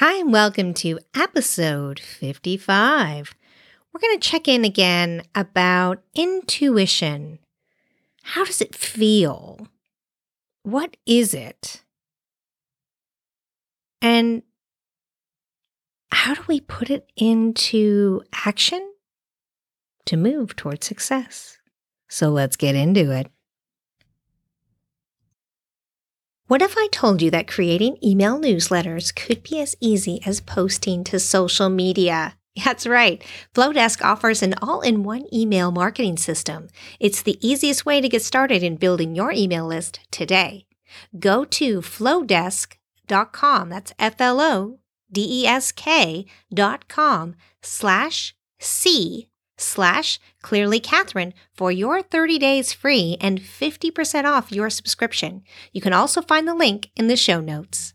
Hi, and welcome to episode 55. We're going to check in again about intuition. How does it feel? What is it? And how do we put it into action to move towards success? So let's get into it. What if I told you that creating email newsletters could be as easy as posting to social media? That's right. Flodesk offers an all in one email marketing system. It's the easiest way to get started in building your email list today. Go to flodesk.com. That's F L O D E S K dot com slash C slash clearly Catherine for your 30 days free and 50% off your subscription. You can also find the link in the show notes.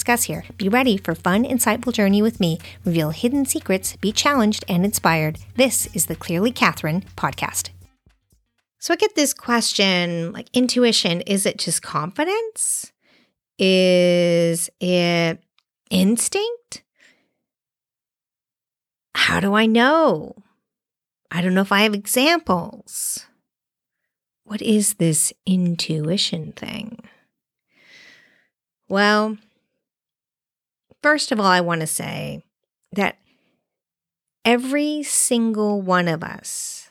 discuss here. Be ready for fun, insightful journey with me. Reveal hidden secrets, be challenged and inspired. This is the Clearly Catherine podcast. So I get this question like intuition, is it just confidence? Is it instinct? How do I know? I don't know if I have examples. What is this intuition thing? Well, First of all, I want to say that every single one of us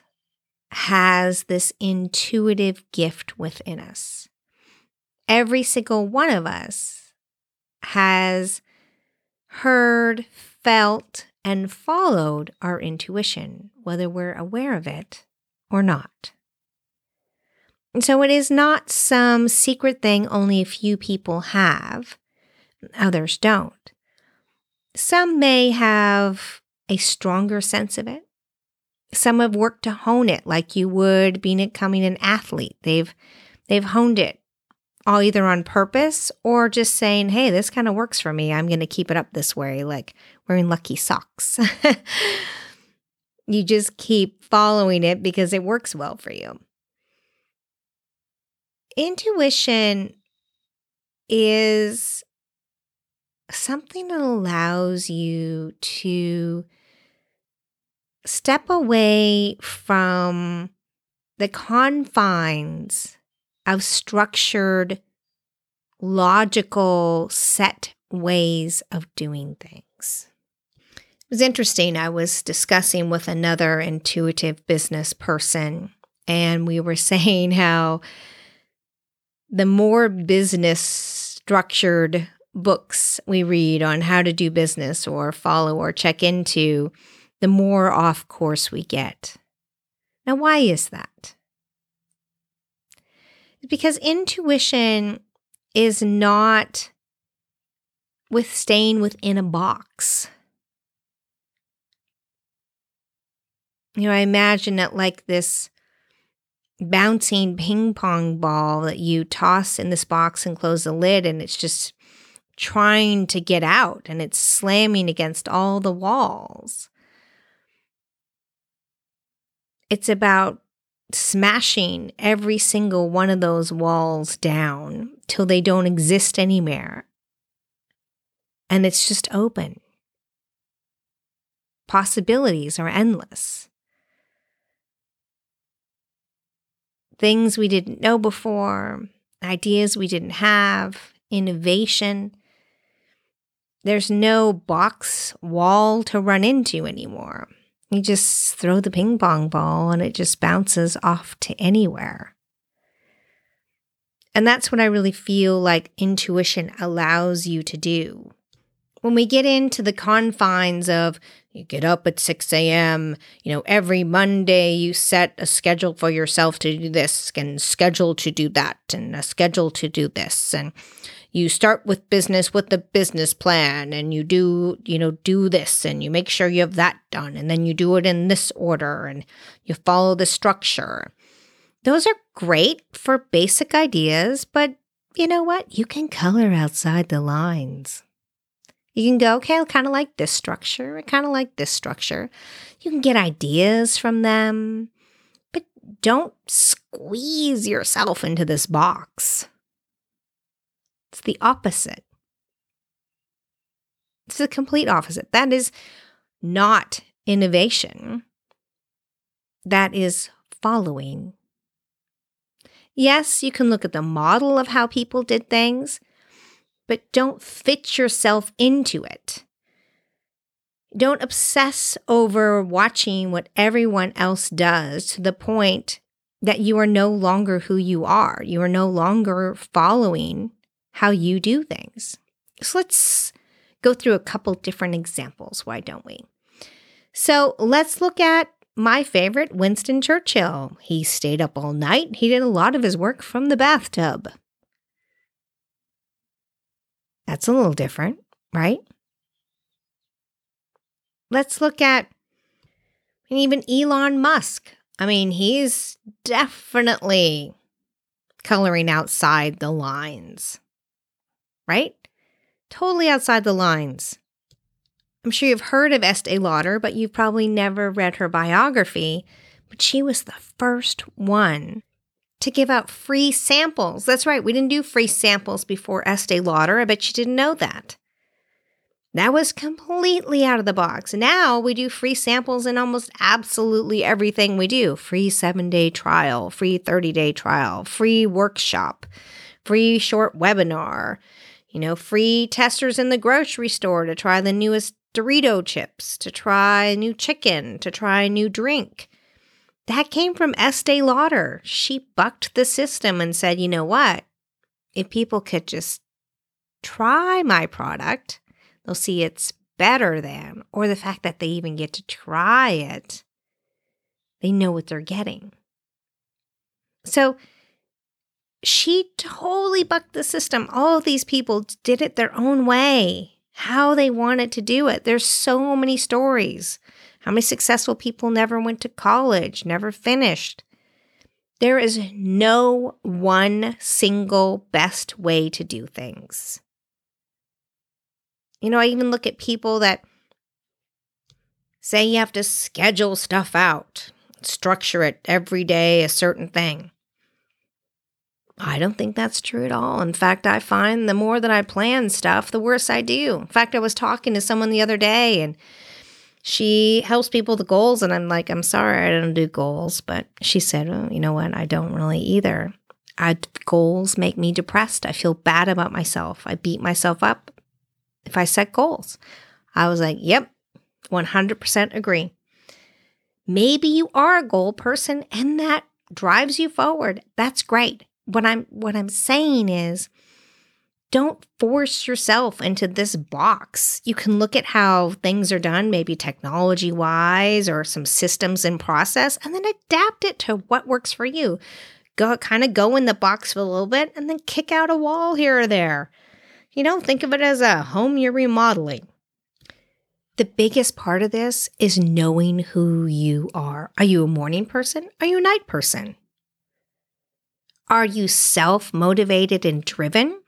has this intuitive gift within us. Every single one of us has heard, felt, and followed our intuition, whether we're aware of it or not. And so it is not some secret thing only a few people have, others don't. Some may have a stronger sense of it. Some have worked to hone it like you would being becoming an athlete. They've they've honed it all either on purpose or just saying, "Hey, this kind of works for me. I'm going to keep it up this way," like wearing lucky socks. you just keep following it because it works well for you. Intuition is something that allows you to step away from the confines of structured, logical, set ways of doing things. It was interesting. I was discussing with another intuitive business person, and we were saying how the more business structured books we read on how to do business or follow or check into, the more off course we get. Now, why is that? Because intuition is not with staying within a box. You know, I imagine it like this bouncing ping pong ball that you toss in this box and close the lid, and it's just trying to get out and it's slamming against all the walls. It's about smashing every single one of those walls down till they don't exist anymore. And it's just open. Possibilities are endless. Things we didn't know before, ideas we didn't have, innovation. There's no box wall to run into anymore. You just throw the ping pong ball and it just bounces off to anywhere. And that's what I really feel like intuition allows you to do. when we get into the confines of you get up at 6 a.m., you know, every Monday you set a schedule for yourself to do this and schedule to do that and a schedule to do this. And you start with business with the business plan and you do, you know, do this and you make sure you have that done. And then you do it in this order and you follow the structure. Those are great for basic ideas, but you know what? You can color outside the lines. You can go, okay, I kind of like this structure. I kind of like this structure. You can get ideas from them, but don't squeeze yourself into this box. It's the opposite. It's the complete opposite. That is not innovation. That is following. Yes, you can look at the model of how people did things, but don't fit yourself into it. Don't obsess over watching what everyone else does to the point that you are no longer who you are. You are no longer following how you do things. So let's go through a couple different examples. Why don't we? So let's look at my favorite, Winston Churchill. He stayed up all night. He did a lot of his work from the bathtub. That's a little different, right? Let's look at and even Elon Musk. I mean, he's definitely coloring outside the lines, right? Totally outside the lines. I'm sure you've heard of Estee Lauder, but you've probably never read her biography. But she was the first one to give out free samples. That's right, we didn't do free samples before Estee Lauder. I bet you didn't know that. That was completely out of the box. Now we do free samples in almost absolutely everything we do free seven day trial, free 30 day trial, free workshop, free short webinar, you know, free testers in the grocery store to try the newest Dorito chips, to try new chicken, to try a new drink. That came from Estee Lauder. She bucked the system and said, you know what? If people could just try my product, they'll see it's better than, or the fact that they even get to try it, they know what they're getting. So she totally bucked the system. All of these people did it their own way, how they wanted to do it. There's so many stories. How many successful people never went to college, never finished? There is no one single best way to do things. You know, I even look at people that say you have to schedule stuff out, structure it every day, a certain thing. I don't think that's true at all. In fact, I find the more that I plan stuff, the worse I do. In fact, I was talking to someone the other day and she helps people with goals and i'm like i'm sorry i don't do goals but she said oh, you know what? I don't really either. I, goals make me depressed. I feel bad about myself. I beat myself up if i set goals. I was like yep 100% agree. Maybe you are a goal person and that drives you forward. That's great what i'm what i'm saying is don't force yourself into this box. You can look at how things are done, maybe technology wise or some systems in process, and then adapt it to what works for you. Go kind of go in the box for a little bit and then kick out a wall here or there. You know, think of it as a home you're remodeling. The biggest part of this is knowing who you are. Are you a morning person? Are you a night person? Are you self motivated and driven?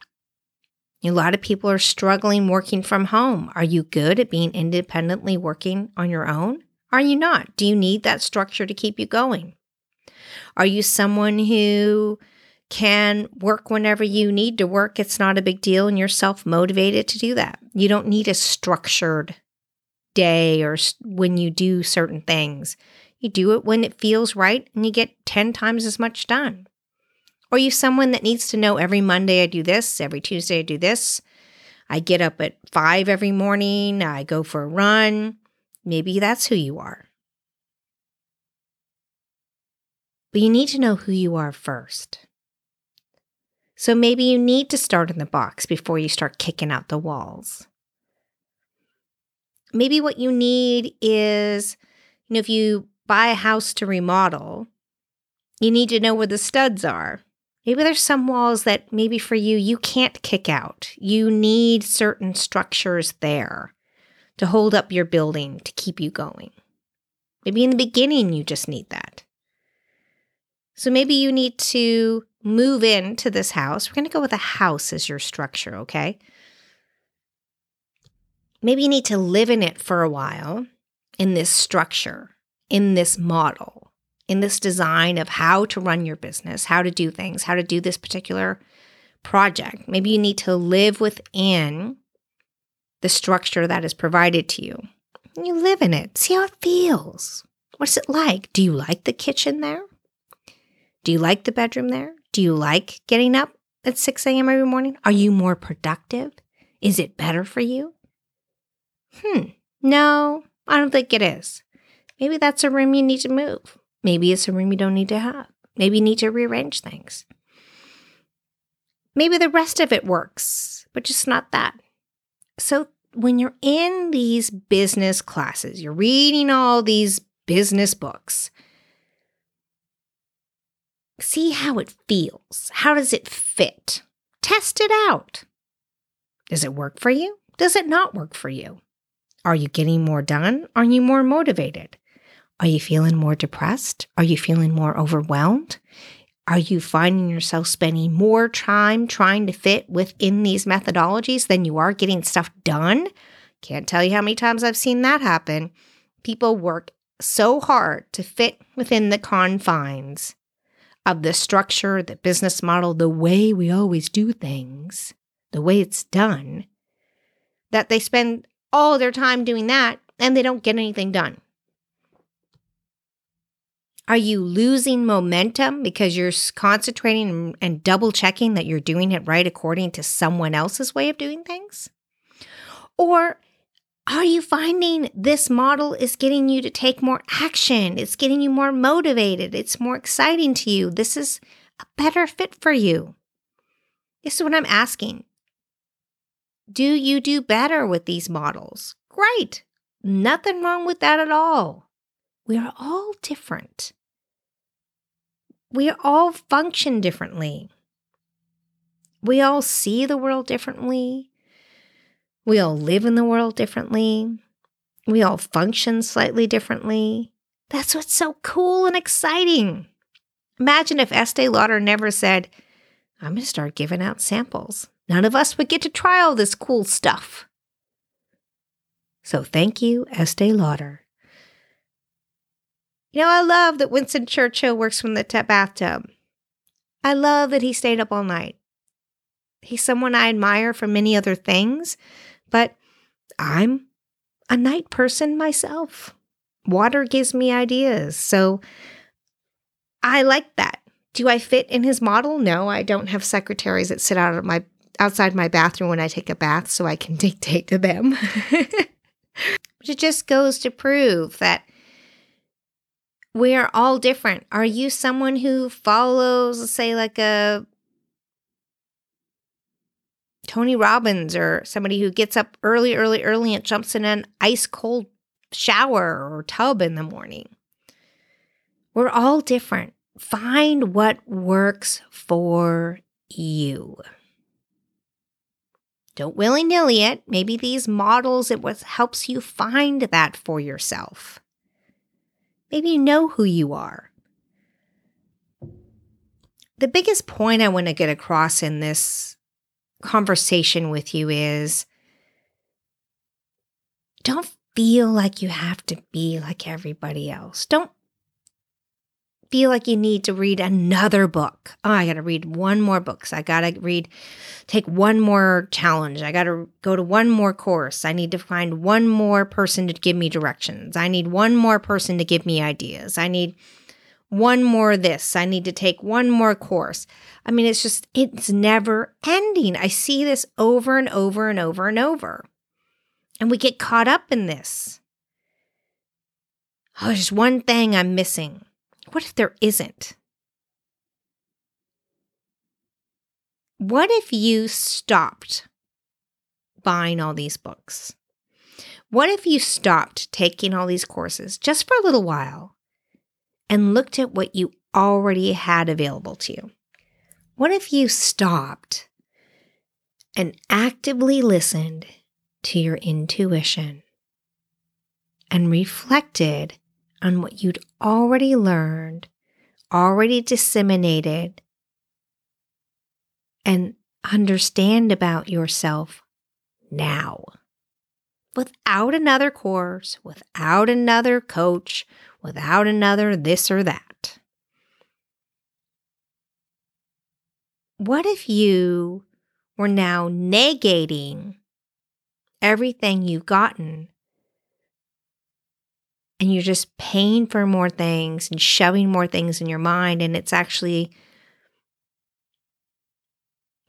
A lot of people are struggling working from home. Are you good at being independently working on your own? Are you not? Do you need that structure to keep you going? Are you someone who can work whenever you need to work? It's not a big deal and you're self motivated to do that. You don't need a structured day or when you do certain things. You do it when it feels right and you get 10 times as much done. Or you someone that needs to know every Monday I do this, every Tuesday I do this. I get up at five every morning, I go for a run. Maybe that's who you are. But you need to know who you are first. So maybe you need to start in the box before you start kicking out the walls. Maybe what you need is, you know, if you buy a house to remodel, you need to know where the studs are. Maybe there's some walls that maybe for you, you can't kick out. You need certain structures there to hold up your building to keep you going. Maybe in the beginning, you just need that. So maybe you need to move into this house. We're going to go with a house as your structure, okay? Maybe you need to live in it for a while in this structure, in this model, in this design of how to run your business, how to do things, how to do this particular project. Maybe you need to live within the structure that is provided to you. You live in it, see how it feels. What's it like? Do you like the kitchen there? Do you like the bedroom there? Do you like getting up at 6 a.m. every morning? Are you more productive? Is it better for you? Hmm, no, I don't think it is. Maybe that's a room you need to move. Maybe it's a room you don't need to have. Maybe you need to rearrange things. Maybe the rest of it works, but just not that. So, when you're in these business classes, you're reading all these business books, see how it feels. How does it fit? Test it out. Does it work for you? Does it not work for you? Are you getting more done? Are you more motivated? Are you feeling more depressed? Are you feeling more overwhelmed? Are you finding yourself spending more time trying to fit within these methodologies than you are getting stuff done? Can't tell you how many times I've seen that happen. People work so hard to fit within the confines of the structure, the business model, the way we always do things, the way it's done, that they spend all their time doing that and they don't get anything done. Are you losing momentum because you're concentrating and double checking that you're doing it right according to someone else's way of doing things? Or are you finding this model is getting you to take more action? It's getting you more motivated. It's more exciting to you. This is a better fit for you. This is what I'm asking. Do you do better with these models? Great. Nothing wrong with that at all. We are all different. We all function differently. We all see the world differently. We all live in the world differently. We all function slightly differently. That's what's so cool and exciting. Imagine if Estee Lauder never said, I'm going to start giving out samples. None of us would get to try all this cool stuff. So thank you, Estee Lauder. You know, I love that Winston Churchill works from the t- bathtub. I love that he stayed up all night. He's someone I admire for many other things, but I'm a night person myself. Water gives me ideas. So I like that. Do I fit in his model? No, I don't have secretaries that sit out of my outside my bathroom when I take a bath so I can dictate to them. it just goes to prove that we are all different. Are you someone who follows, say, like a Tony Robbins or somebody who gets up early, early, early and jumps in an ice cold shower or tub in the morning? We're all different. Find what works for you. Don't willy nilly it. Maybe these models, it helps you find that for yourself. Maybe you know who you are. The biggest point I want to get across in this conversation with you is don't feel like you have to be like everybody else. Don't feel like you need to read another book. Oh, I got to read one more book. So I got to read, take one more challenge. I got to go to one more course. I need to find one more person to give me directions. I need one more person to give me ideas. I need one more this. I need to take one more course. I mean, it's just, it's never ending. I see this over and over and over and over. And we get caught up in this. Oh, there's one thing I'm missing. What if there isn't? What if you stopped buying all these books? What if you stopped taking all these courses just for a little while and looked at what you already had available to you? What if you stopped and actively listened to your intuition and reflected on what you'd already learned, already disseminated, and understand about yourself now? Without another course, without another coach, without another this or that. What if you were now negating everything you've gotten and you're just paying for more things and shoving more things in your mind, and it's actually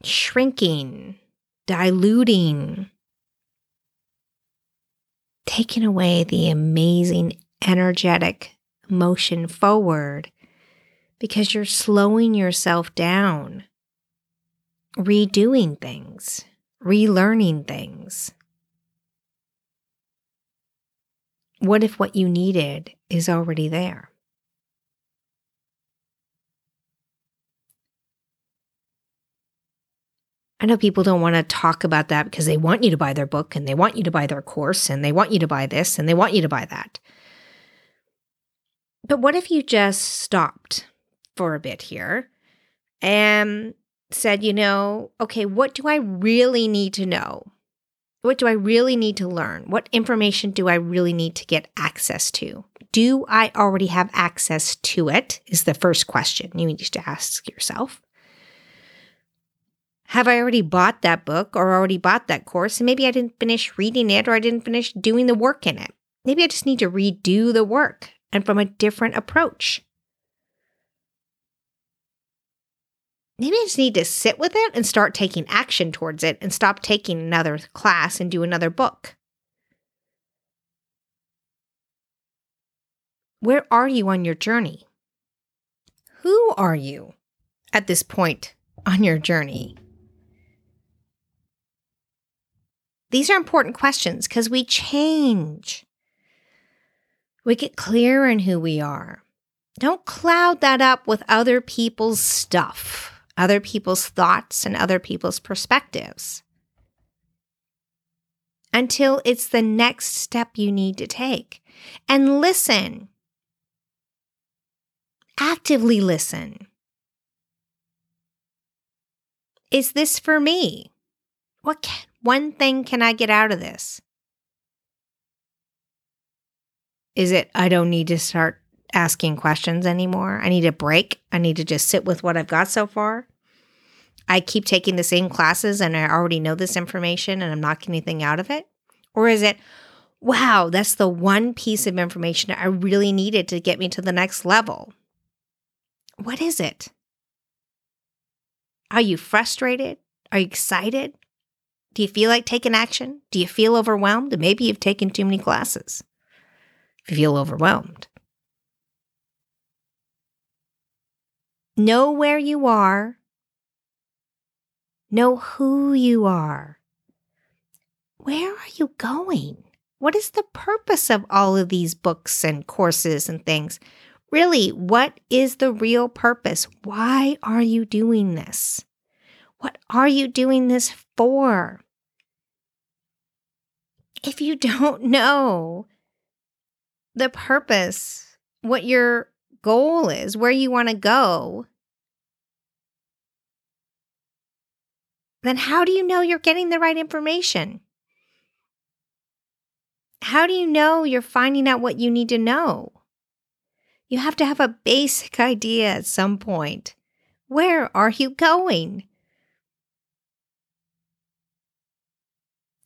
shrinking, diluting, taking away the amazing energetic motion forward because you're slowing yourself down, redoing things, relearning things. What if what you needed is already there? I know people don't want to talk about that because they want you to buy their book and they want you to buy their course and they want you to buy this and they want you to buy that. But what if you just stopped for a bit here and said, you know, okay, what do I really need to know? What do I really need to learn? What information do I really need to get access to? Do I already have access to it? Is the first question you need to ask yourself. Have I already bought that book or already bought that course? And maybe I didn't finish reading it or I didn't finish doing the work in it. Maybe I just need to redo the work and from a different approach. Maybe I just need to sit with it and start taking action towards it and stop taking another class and do another book. Where are you on your journey? Who are you at this point on your journey? These are important questions because we change. We get clear in who we are. Don't cloud that up with other people's stuff other people's thoughts and other people's perspectives until it's the next step you need to take. And listen. Actively listen. Is this for me? What can, one thing can I get out of this? Is it I don't need to start asking questions anymore. I need a break. I need to just sit with what I've got so far. I keep taking the same classes and I already know this information and I'm not getting anything out of it? Or is it, wow, that's the one piece of information I really needed to get me to the next level? What is it? Are you frustrated? Are you excited? Do you feel like taking action? Do you feel overwhelmed? Maybe you've taken too many classes. If you feel overwhelmed, Know where you are. Know who you are. Where are you going? What is the purpose of all of these books and courses and things? Really, what is the real purpose? Why are you doing this? What are you doing this for? If you don't know the purpose, what your goal is, where you want to go, then how do you know you're getting the right information? How do you know you're finding out what you need to know? You have to have a basic idea at some point. Where are you going?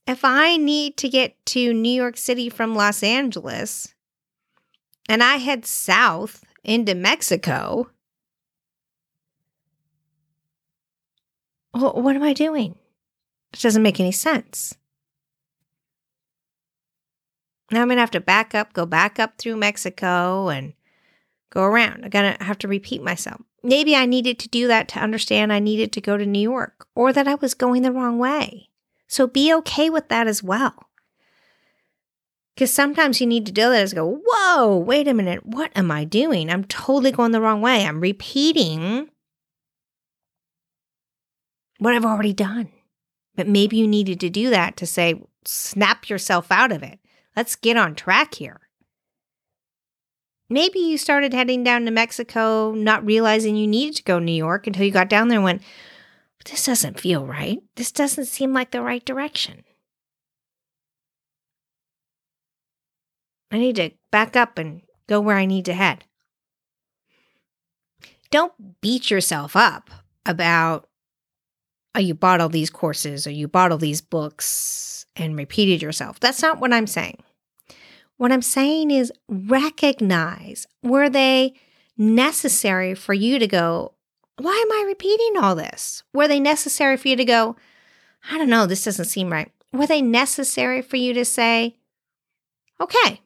If I need to get to New York City from Los Angeles and I head south, into Mexico. Well, what am I doing? It doesn't make any sense. Now I'm going to have to back up, go back up through Mexico and go around. I'm going to have to repeat myself. Maybe I needed to do that to understand I needed to go to New York or that I was going the wrong way. So be okay with that as well. Because sometimes you need to do that is go, whoa, wait a minute, what am I doing? I'm totally going the wrong way. I'm repeating what I've already done. But maybe you needed to do that to say, snap yourself out of it. Let's get on track here. Maybe you started heading down to Mexico, not realizing you needed to go to New York until you got down there and went, This doesn't feel right. This doesn't seem like the right direction. I need to back up and go where I need to head. Don't beat yourself up about, oh, you bought all these courses or you bought all these books and repeated yourself. That's not what I'm saying. What I'm saying is recognize were they necessary for you to go, why am I repeating all this? Were they necessary for you to go, I don't know, this doesn't seem right? Were they necessary for you to say, okay,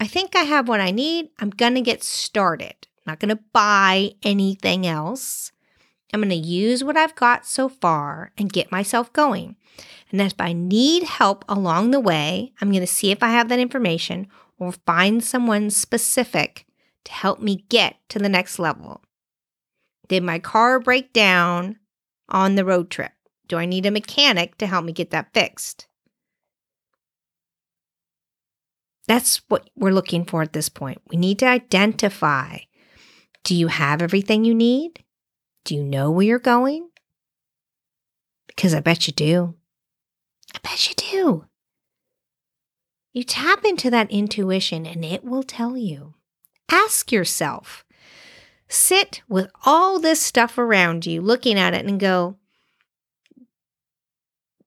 I think I have what I need. I'm going to get started. I'm not going to buy anything else. I'm going to use what I've got so far and get myself going. And if I need help along the way, I'm going to see if I have that information or find someone specific to help me get to the next level. Did my car break down on the road trip? Do I need a mechanic to help me get that fixed? That's what we're looking for at this point. We need to identify do you have everything you need? Do you know where you're going? Because I bet you do. I bet you do. You tap into that intuition and it will tell you. Ask yourself, sit with all this stuff around you, looking at it and go,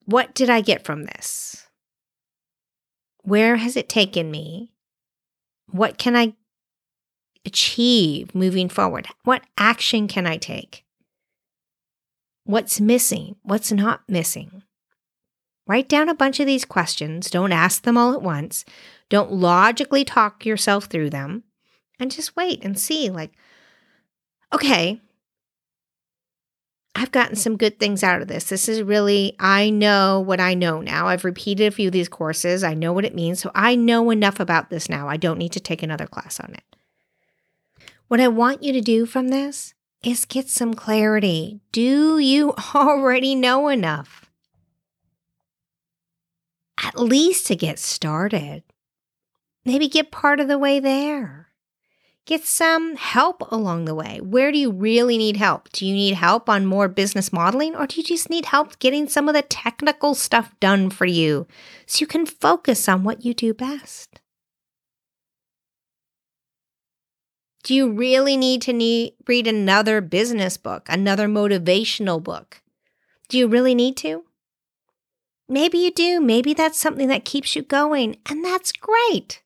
what did I get from this? Where has it taken me? What can I achieve moving forward? What action can I take? What's missing? What's not missing? Write down a bunch of these questions. Don't ask them all at once. Don't logically talk yourself through them. And just wait and see like, okay, I've gotten some good things out of this. This is really, I know what I know now. I've repeated a few of these courses. I know what it means. So I know enough about this now. I don't need to take another class on it. What I want you to do from this is get some clarity. Do you already know enough? At least to get started. Maybe get part of the way there. Get some help along the way. Where do you really need help? Do you need help on more business modeling or do you just need help getting some of the technical stuff done for you so you can focus on what you do best? Do you really need to need, read another business book, another motivational book? Do you really need to? Maybe you do. Maybe that's something that keeps you going, and that's great.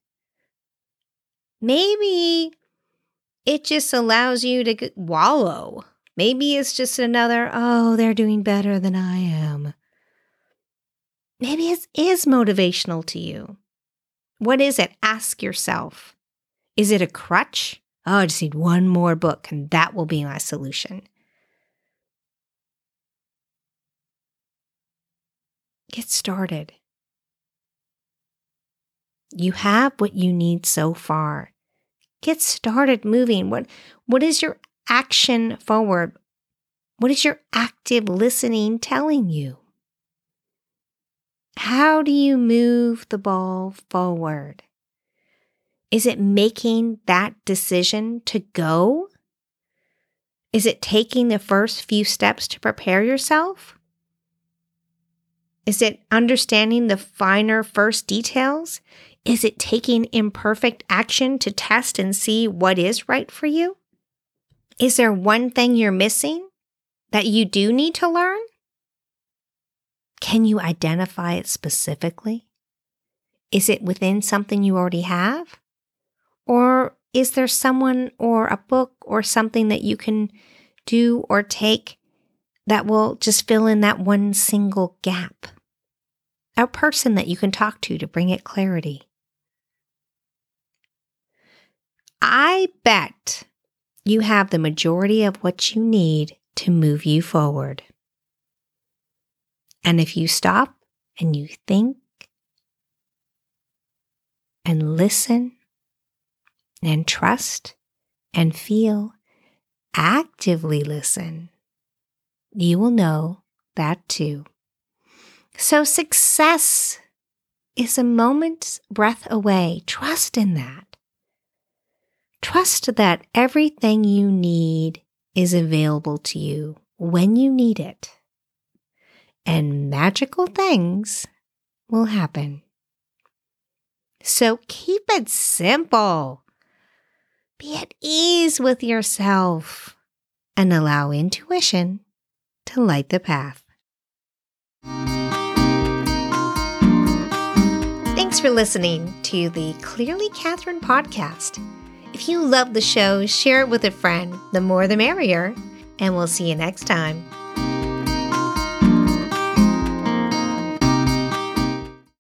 Maybe it just allows you to wallow. Maybe it's just another, oh, they're doing better than I am. Maybe it is motivational to you. What is it? Ask yourself. Is it a crutch? Oh, I just need one more book and that will be my solution. Get started. You have what you need so far. Get started moving. What, what is your action forward? What is your active listening telling you? How do you move the ball forward? Is it making that decision to go? Is it taking the first few steps to prepare yourself? Is it understanding the finer first details? Is it taking imperfect action to test and see what is right for you? Is there one thing you're missing that you do need to learn? Can you identify it specifically? Is it within something you already have? Or is there someone or a book or something that you can do or take that will just fill in that one single gap? A person that you can talk to to bring it clarity. I bet you have the majority of what you need to move you forward. And if you stop and you think and listen and trust and feel, actively listen, you will know that too. So, success is a moment's breath away. Trust in that. Trust that everything you need is available to you when you need it. And magical things will happen. So keep it simple. Be at ease with yourself and allow intuition to light the path. Thanks for listening to the Clearly Catherine podcast. If you love the show, share it with a friend. The more the merrier. And we'll see you next time.